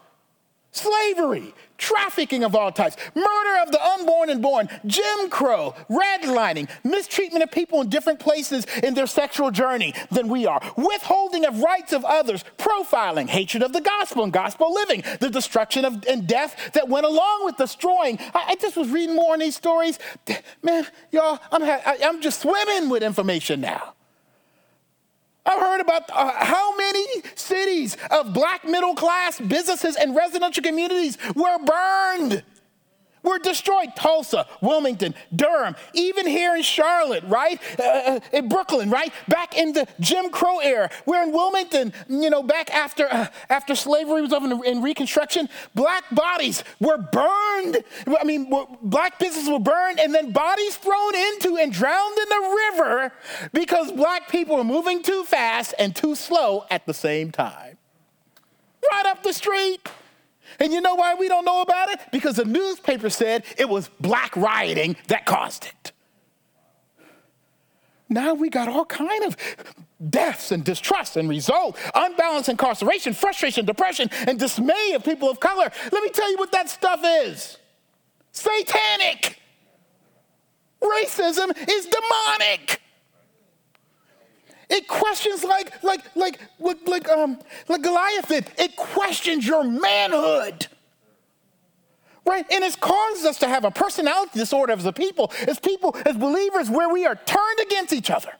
slavery, trafficking of all types, murder of the unborn and born, Jim Crow, redlining, mistreatment of people in different places in their sexual journey than we are, withholding of rights of others, profiling, hatred of the gospel and gospel living, the destruction of and death that went along with destroying. I, I just was reading more on these stories. Man, y'all, I'm, ha- I'm just swimming with information now. I've heard about uh, how many cities of black middle class businesses and residential communities were burned were destroyed. Tulsa, Wilmington, Durham, even here in Charlotte, right? Uh, uh, in Brooklyn, right? Back in the Jim Crow era. We're in Wilmington, you know, back after, uh, after slavery was over in, in, Reconstruction, black bodies were burned. I mean, black businesses were burned and then bodies thrown into and drowned in the river because black people were moving too fast and too slow at the same time. Right up the street. And you know why we don't know about it? Because the newspaper said it was black rioting that caused it. Now we got all kind of deaths and distrust and result, unbalanced incarceration, frustration, depression, and dismay of people of color. Let me tell you what that stuff is. Satanic. Racism is demonic. It questions like like like like um like Goliath did. It questions your manhood. Right? And it causes us to have a personality disorder as a people, as people, as believers, where we are turned against each other.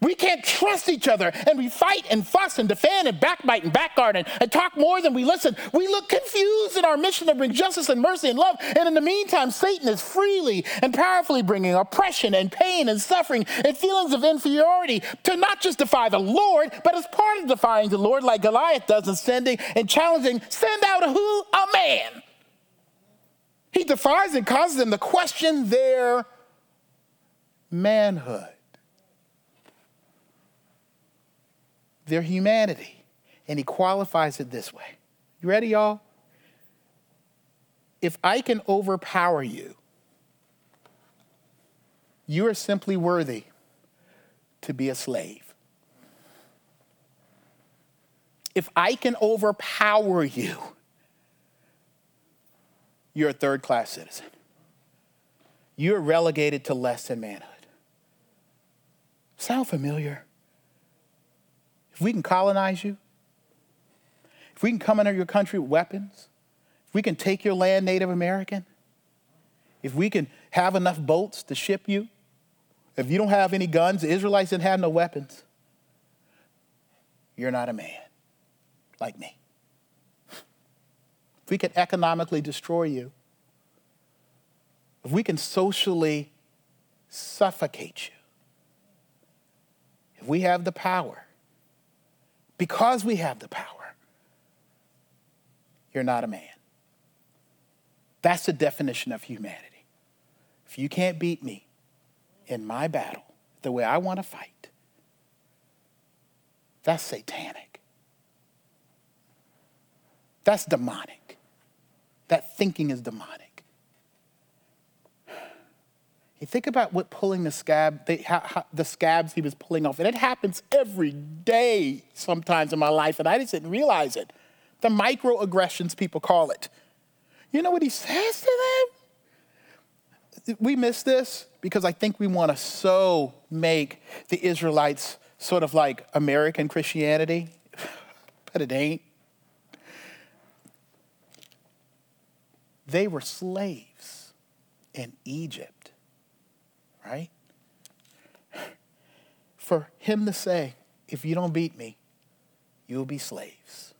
We can't trust each other and we fight and fuss and defend and backbite and backguard and, and, talk more than we listen. We look confused in our mission to bring justice and mercy and love. And in the meantime, Satan is freely and powerfully bringing oppression and pain and suffering and feelings of inferiority to not just defy the Lord, but as part of defying the Lord, like Goliath does in sending and challenging, send out a who? A man. He defies and causes them to question their manhood. Their humanity. And he qualifies it this way. You ready, y'all? If I can overpower you, you are simply worthy to be a slave. If I can overpower you, you're a third class citizen. You're relegated to less than manhood. Sound familiar? If we can colonize you, if we can come into your country with weapons, if we can take your land, Native American, if we can have enough boats to ship you, if you don't have any guns, the Israelites didn't have no weapons, you're not a man like me. If we can economically destroy you, if we can socially suffocate you, if we have the power, because we have the power, you're not a man. That's the definition of humanity. If you can't beat me in my battle the way I want to fight, that's satanic. That's demonic. That thinking is demonic. You think about what pulling the scab, the, the scabs he was pulling off, and it happens every day sometimes in my life, and I just didn't realize it. The microaggressions people call it. You know what he says to them? We miss this because I think we want to so make the Israelites sort of like American Christianity, but it ain't. They were slaves in Egypt right? For him to say, if you don't beat me, you'll be slaves,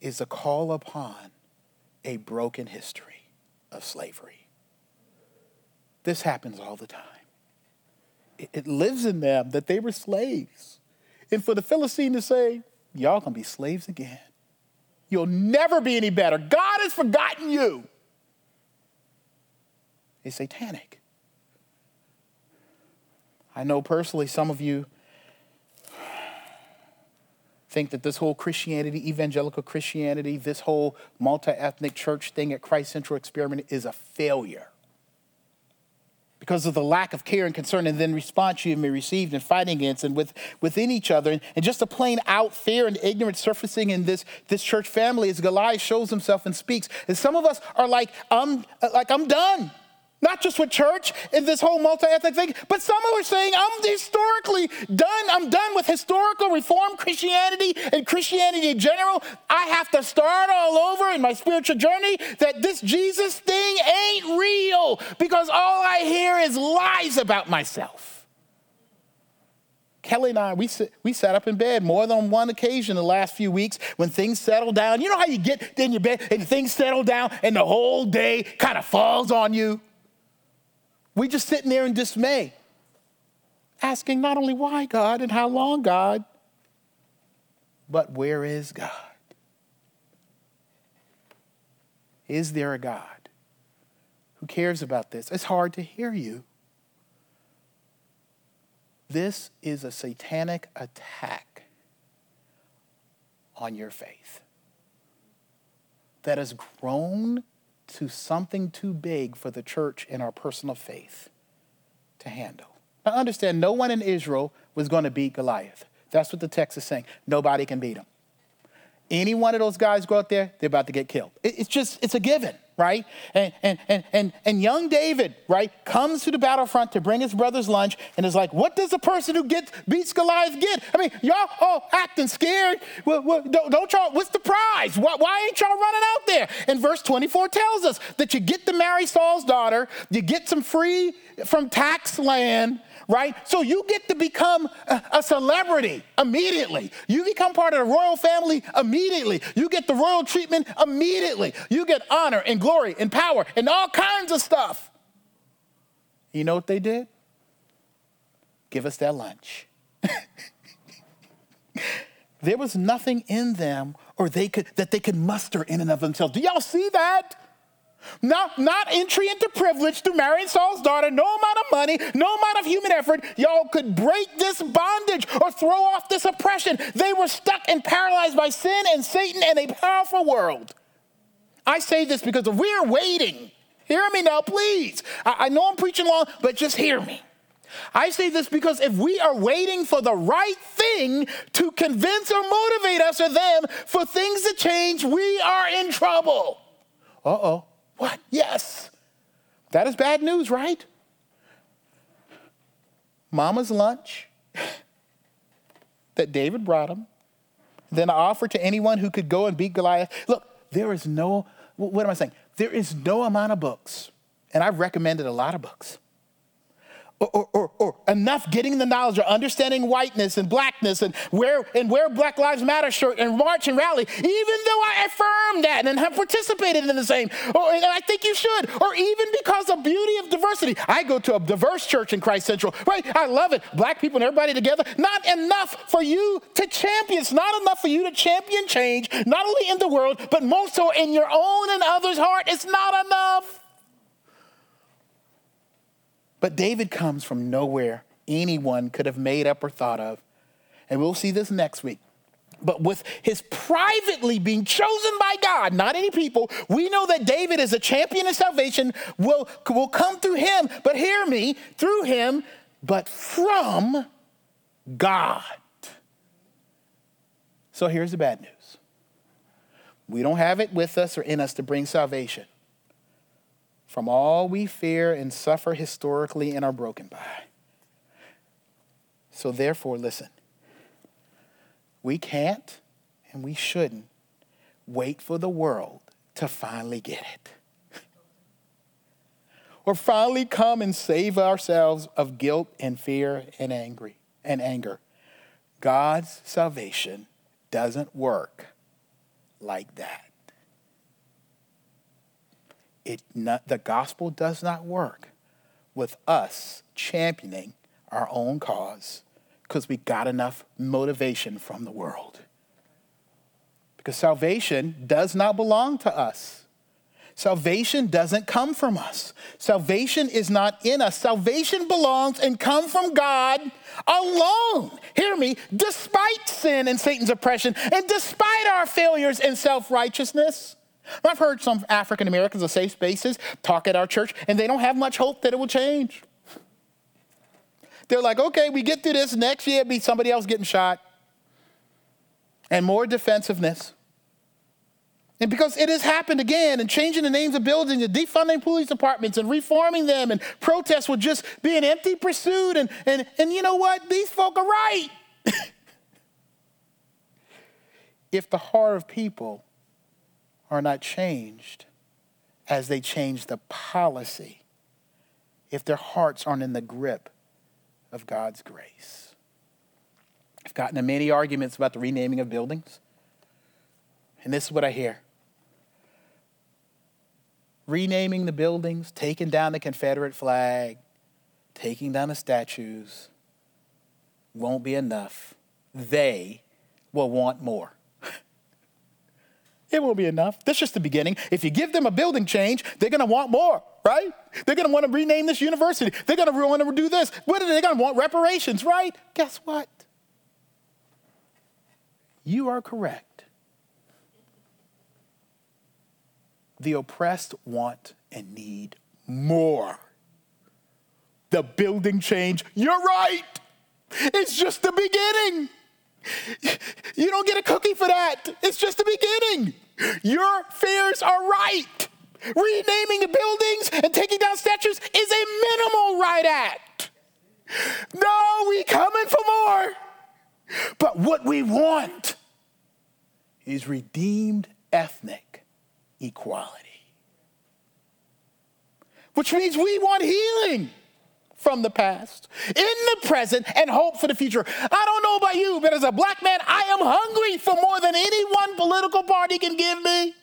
is a call upon a broken history of slavery. This happens all the time. It, lives in them that they were slaves. and for the Philistine to say, Y'all gonna be slaves again. You'll never be any better. God has forgotten you. It's satanic. I know personally some of you think that this whole Christianity, evangelical Christianity, this whole multi ethnic church thing at Christ Central Experiment is a failure because of the lack of care and concern and then response you may received and fighting against and with, within each other. And just a plain out fear and ignorance surfacing in this, this church family as Goliath shows himself and speaks. And some of us are like, I'm, like, I'm done. Not just with church and this whole multi-ethnic thing, but some are saying I'm historically done. I'm done with historical reform Christianity and Christianity in general. I have to start all over in my spiritual journey that this Jesus thing ain't real because all I hear is lies about myself. Kelly and I, we, we sat up in bed more than one occasion the last few weeks when things settle down. You know how you get in your bed and things settle down and the whole day kind of falls on you? We just sitting there in dismay, asking not only why God and how long God, but where is God? Is there a God who cares about this? It's hard to hear you. This is a satanic attack on your faith that has grown to something too big for the church and our personal faith to handle. Now, understand, no one in Israel was going to beat Goliath. That's what the text is saying. Nobody can beat him. Any one of those guys go out there, they're about to get killed. It's just, it's a given right? And, and, and, and, and young David, right, comes to the battlefront to bring his brother's lunch and is like, what does the person who gets, beats Goliath get? I mean, y'all all acting scared. Well, well, don't, don't, y'all, what's the prize? Why, why ain't y'all running out there? And verse 24 tells us that you get to marry Saul's daughter, you get some free from tax land, right? So you get to become a, celebrity immediately. You become part of the royal family immediately. You get the royal treatment immediately. You get honor and glory and power and all kinds of stuff. You know what they did? Give us that lunch. there was nothing in them or they could that they could muster in and of themselves. Do y'all see that? Not, not entry into privilege through marrying Saul's daughter, no amount of money, no amount of human effort, y'all could break this bondage or throw off this oppression. They were stuck and paralyzed by sin and Satan and a powerful world. I say this because we're waiting. Hear me now, please. I, I know I'm preaching long, but just hear me. I say this because if we are waiting for the right thing to convince or motivate us or them for things to change, we are in trouble. Uh oh. What? Yes. That is bad news, right? Mama's lunch that David brought him, then offered to anyone who could go and beat Goliath. Look, there is no, what am I saying? There is no amount of books, and I've recommended a lot of books or, or, or, enough getting the knowledge or understanding whiteness and blackness and where and wear Black Lives Matter shirt and march and rally, even though I affirm that and have participated in the same, or, and I think you should, or even because of beauty of diversity. I go to a diverse church in Christ Central, right? I love it. Black people and everybody together. Not enough for you to champion. It's not enough for you to champion change, not only in the world, but most so in your own and others' heart. It's not enough. But David comes from nowhere anyone could have made up or thought of. And we'll see this next week. But with his privately being chosen by God, not any people, we know that David is a champion of salvation, will, will come through him, but hear me, through him, but from God. So here's the bad news we don't have it with us or in us to bring salvation from all we fear and suffer historically and are broken by. So, therefore, listen, we can't and we shouldn't wait for the world to finally get it. or finally come and save ourselves of guilt and fear and angry and anger. God's salvation doesn't work like that it not, the gospel does not work with us championing our own cause, Because we got enough motivation from the world. Because salvation does not belong to us. Salvation doesn't come from us. Salvation is not in us. Salvation belongs and comes from God alone. Hear me, despite sin and Satan's oppression, and despite our failures and self righteousness. I've heard some African Americans of safe spaces talk at our church, and they don't have much hope that it will change. They're like, okay, we get through this, next year be somebody else getting shot, and more defensiveness. And because it has happened again, and changing the names of buildings and defunding police departments and reforming them, and protests will just be an empty pursuit. And, and, and you know what? These folk are right. if the heart of people are not changed as they change the policy, if their hearts aren't in the grip of God's grace. I've gotten in many arguments about the renaming of buildings, and this is what I hear renaming the buildings, taking down the Confederate flag, taking down the statues won't be enough. They will want more. It won't be enough. That's just the beginning. If you give them a building change, they're going to want more, right? They're going to want to rename this university. They're going to want to do this. What are they going to want? Reparations, right? Guess what? You are correct. The oppressed want and need more. The building change, you're right. It's just the beginning. You don't get a cookie for that. It's just the beginning. Your fears are right. Renaming the buildings and taking down statues is a minimal right act. No, we coming for more. But what we want is redeemed ethnic equality. Which means we want healing from the past, in the present, and hope for the future. I don't know about you, but as a black man, I am hungry for more than any one political party can give me.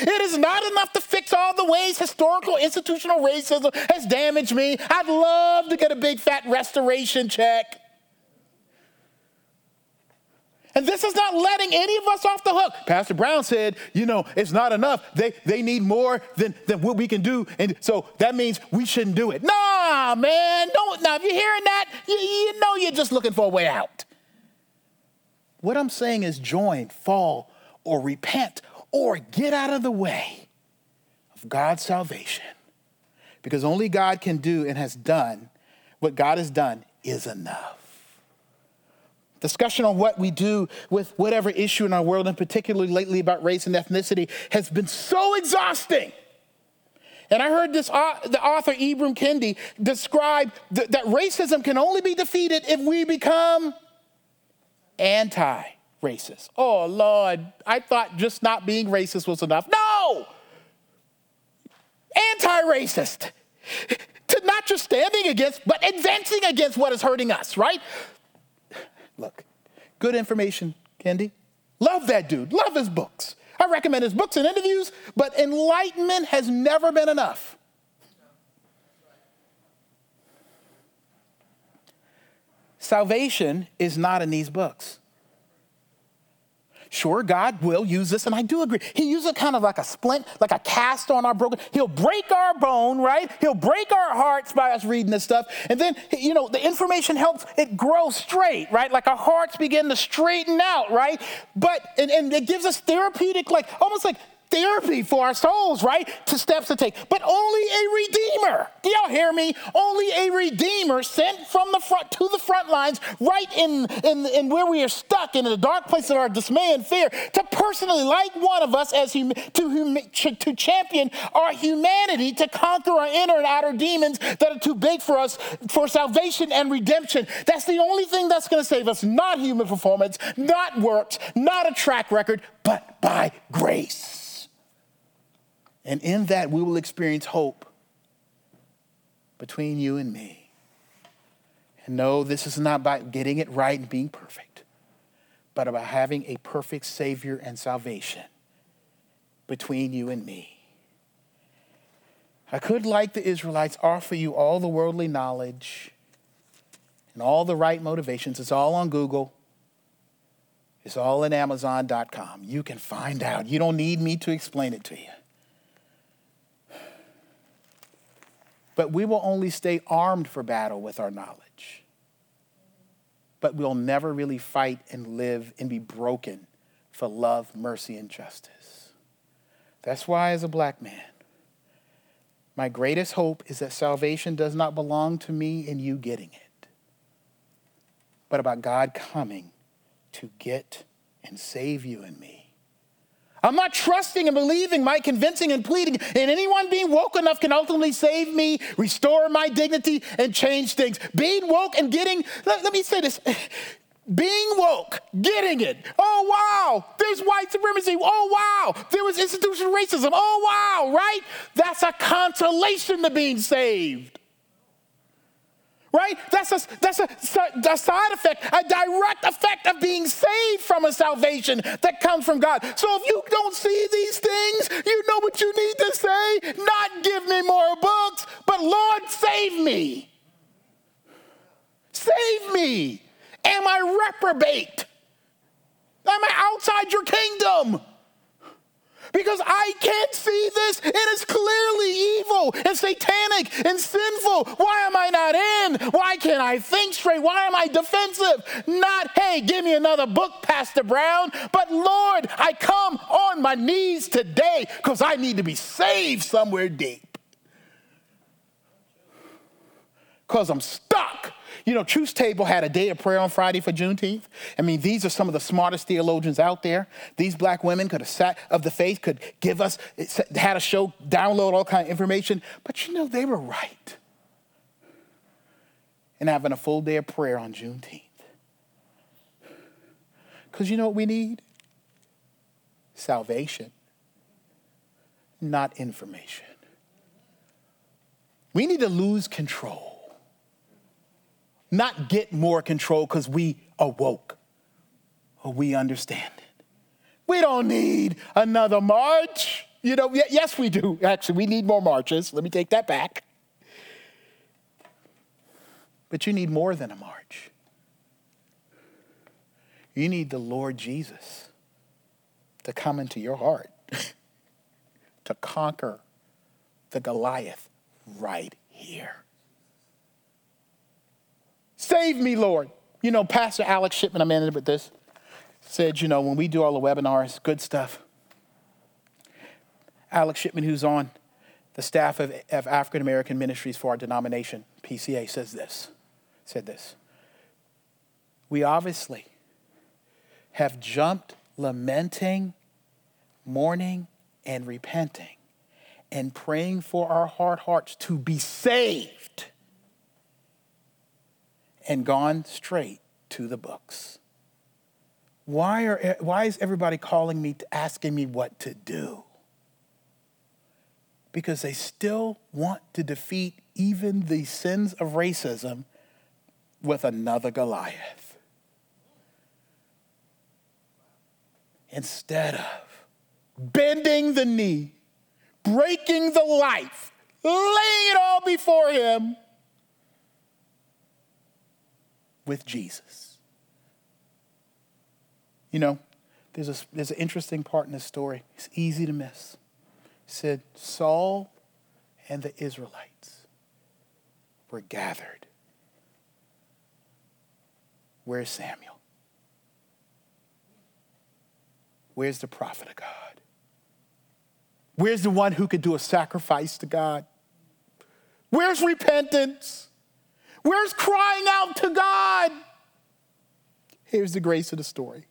It is not enough to fix all the ways historical institutional racism has damaged me. I'd love to get a big fat restoration check. And this is not letting any of us off the hook. Pastor Brown said, you know, it's not enough. They, they need more than, than what we can do. And so that means we shouldn't do it. Nah, man. Don't, now, if you're hearing that, you, you know you're just looking for a way out. What I'm saying is join, fall, or repent, or get out of the way of God's salvation. Because only God can do and has done what God has done is enough. Discussion on what we do with whatever issue in our world, and particularly lately about race and ethnicity, has been so exhausting. And I heard this, uh, the author Ibram Kendi describe th- that racism can only be defeated if we become anti racist. Oh, Lord, I thought just not being racist was enough. No! Anti racist. To not just standing against, but advancing against what is hurting us, right? Look, good information, Kendi. Love that dude. Love his books. I recommend his books and interviews, but enlightenment has never been enough. Salvation is not in these books. Sure, God will use this, and I do agree. He uses it kind of like a splint, like a cast on our broken. He'll break our bone, right? He'll break our hearts by us reading this stuff. And then, you know, the information helps it grow straight, right? Like our hearts begin to straighten out, right? But, and, and it gives us therapeutic, like almost like therapy for our souls, right? To steps to take. But only a redeemer. Do y'all hear me? Only a redeemer sent from the front to the front lines, right in, in, in where we are stuck in the dark place of our dismay and fear, to personally, like one of us, as hum, to, to champion our humanity, to conquer our inner and outer demons that are too big for us for salvation and redemption. That's the only thing that's going to save us. Not human performance, not works, not a track record, but by grace. And in that, we will experience hope between you and me. And no, this is not about getting it right and being perfect, but about having a perfect Savior and salvation between you and me. I could, like the Israelites, offer you all the worldly knowledge and all the right motivations. It's all on Google. It's all in Amazon.com. You can find out. You don't need me to explain it to you. But we will only stay armed for battle with our knowledge. But we'll never really fight and live and be broken for love, mercy, and justice. That's why, as a black man, my greatest hope is that salvation does not belong to me and you getting it, but about God coming to get and save you and me. I'm not trusting and believing my convincing and pleading, and anyone being woke enough can ultimately save me, restore my dignity, and change things. Being woke and getting, let, let me say this being woke, getting it. Oh, wow, there's white supremacy. Oh, wow, there was institutional racism. Oh, wow, right? That's a consolation to being saved right? That's a, that's a, a, side effect, a direct effect of being saved from a salvation that comes from God. So if you don't see these things, you know what you need to say? Not give me more books, but Lord, save me. Save me. Am I reprobate? Am I outside your kingdom? Because I can't see this. It is clearly evil and satanic and sinful. Why am I not in? Why can't I think straight? Why am I defensive? Not, hey, give me another book, Pastor Brown. But Lord, I come on my knees today because I need to be saved somewhere deep. Because I'm stuck you know, Truth Table had a day of prayer on Friday for Juneteenth. I mean, these are some of the smartest theologians out there. These black women could have sat of the faith, could give us, had a show, download all kind of information. But you know, they were right. And having a full day of prayer on Juneteenth. Because you know what we need? Salvation, not information. We need to lose control not get more control because we awoke or we understand it. We don't need another march. You know, yes, we do. Actually, we need more marches. Let me take that back. But you need more than a march. You need the Lord Jesus to come into your heart, to conquer the Goliath right here. Save me, Lord. You know, Pastor Alex Shipman, I'm ending with this, said, you know, when we do all the webinars, good stuff. Alex Shipman, who's on the staff of, of African American Ministries for our denomination, PCA, says this, said this. We obviously have jumped lamenting, mourning, and repenting and praying for our hard hearts to be saved and gone straight to the books. Why, are, why is everybody calling me, asking me what to do? Because they still want to defeat even the sins of racism with another Goliath. Instead of bending the knee, breaking the life, laying it all before Him, with Jesus. You know, there's, a, there's an interesting part in this story. It's easy to miss. It said Saul and the Israelites were gathered. Where's Samuel? Where's the prophet of God? Where's the one who could do a sacrifice to God? Where's repentance? Where's crying out to God? Here's the grace of the story.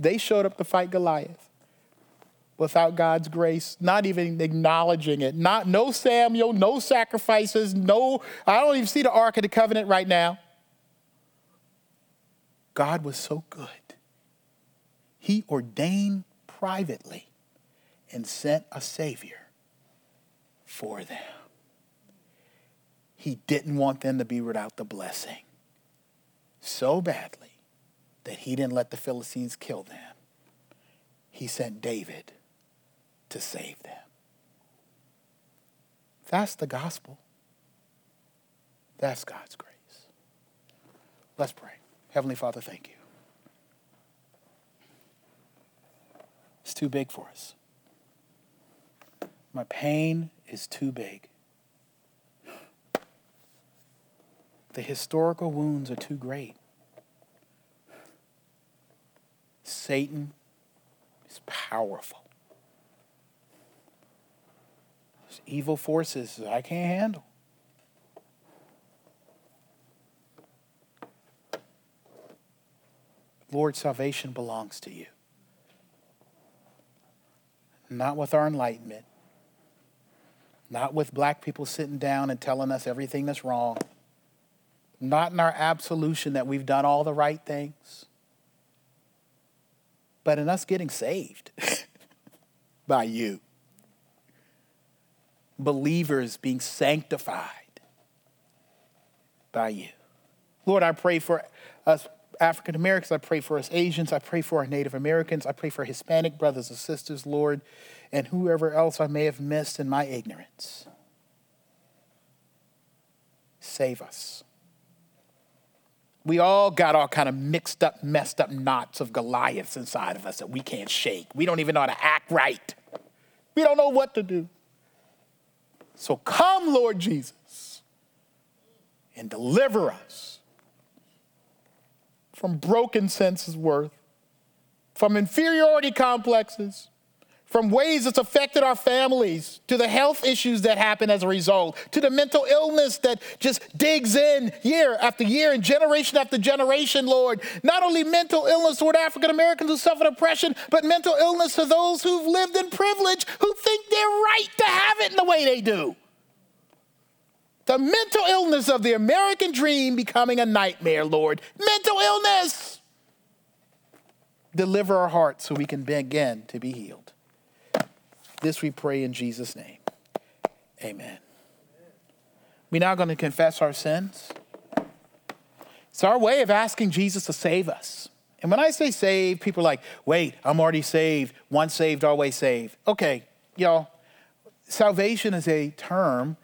They showed up to fight Goliath without God's grace, not even acknowledging it. Not no Samuel, no sacrifices, no I don't even see the ark of the covenant right now. God was so good. He ordained privately and sent a savior for them. He didn't want them to be without the blessing so badly that he didn't let the Philistines kill them. He sent David to save them. That's the gospel. That's God's grace. Let's pray. Heavenly Father, thank you. It's too big for us. My pain is too big. The historical wounds are too great. Satan is powerful. There's evil forces I can't handle. Lord, salvation belongs to you. Not with our enlightenment, not with black people sitting down and telling us everything that's wrong, not in our absolution that we've done all the right things, but in us getting saved by you. Believers being sanctified by you. Lord, I pray for us African Americans. I pray for us Asians. I pray for our Native Americans. I pray for Hispanic brothers and sisters, Lord, and whoever else I may have missed in my ignorance. Save us. We all got all kind of mixed up, messed up knots of Goliaths inside of us that we can't shake. We don't even know how to act right. We don't know what to do. So come, Lord Jesus, and deliver us from broken sense of worth, from inferiority complexes, from ways it's affected our families, to the health issues that happen as a result, to the mental illness that just digs in year after year and generation after generation, Lord. Not only mental illness toward African Americans who suffer oppression, but mental illness to those who've lived in privilege who think they're right to have it in the way they do the mental illness of the American dream becoming a nightmare, Lord. Mental illness. Deliver our hearts so we can begin to be healed. This we pray in Jesus' name. Amen. We're now going to confess our sins. It's our way of asking Jesus to save us. And when I say save, people are like, wait, I'm already saved. Once saved, always saved. Okay, y'all, salvation is a term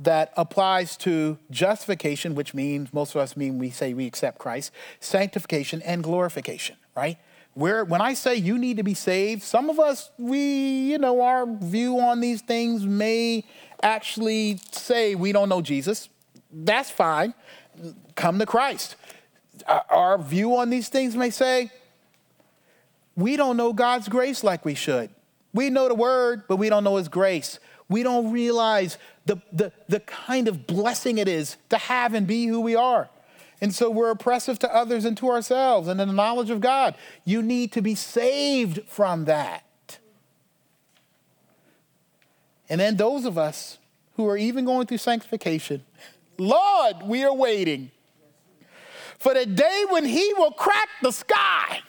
that applies to justification, which means most of us mean we say we accept Christ, sanctification, and glorification, right? Where when I say you need to be saved, some of us, we, you know, our view on these things may actually say we don't know Jesus. That's fine. Come to Christ. Our view on these things may say we don't know God's grace like we should. We know the word, but we don't know his grace. We don't realize the, the, the kind of blessing it is to have and be who we are. And so we're oppressive to others and to ourselves and in the knowledge of God. You need to be saved from that. And then those of us who are even going through sanctification, Lord, we are waiting for the day when He will crack the sky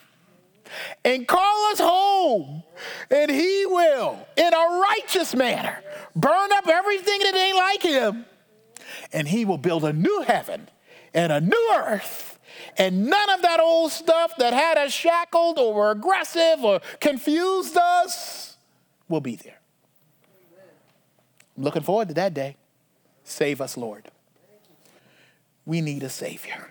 and call us home, and He will, in a righteous manner, burn up everything that ain't like Him, and He will build a new heaven and a new earth. And none of that old stuff that had us shackled or aggressive or confused us will be there. I'm looking forward to that day. Save us, Lord. We need a Savior.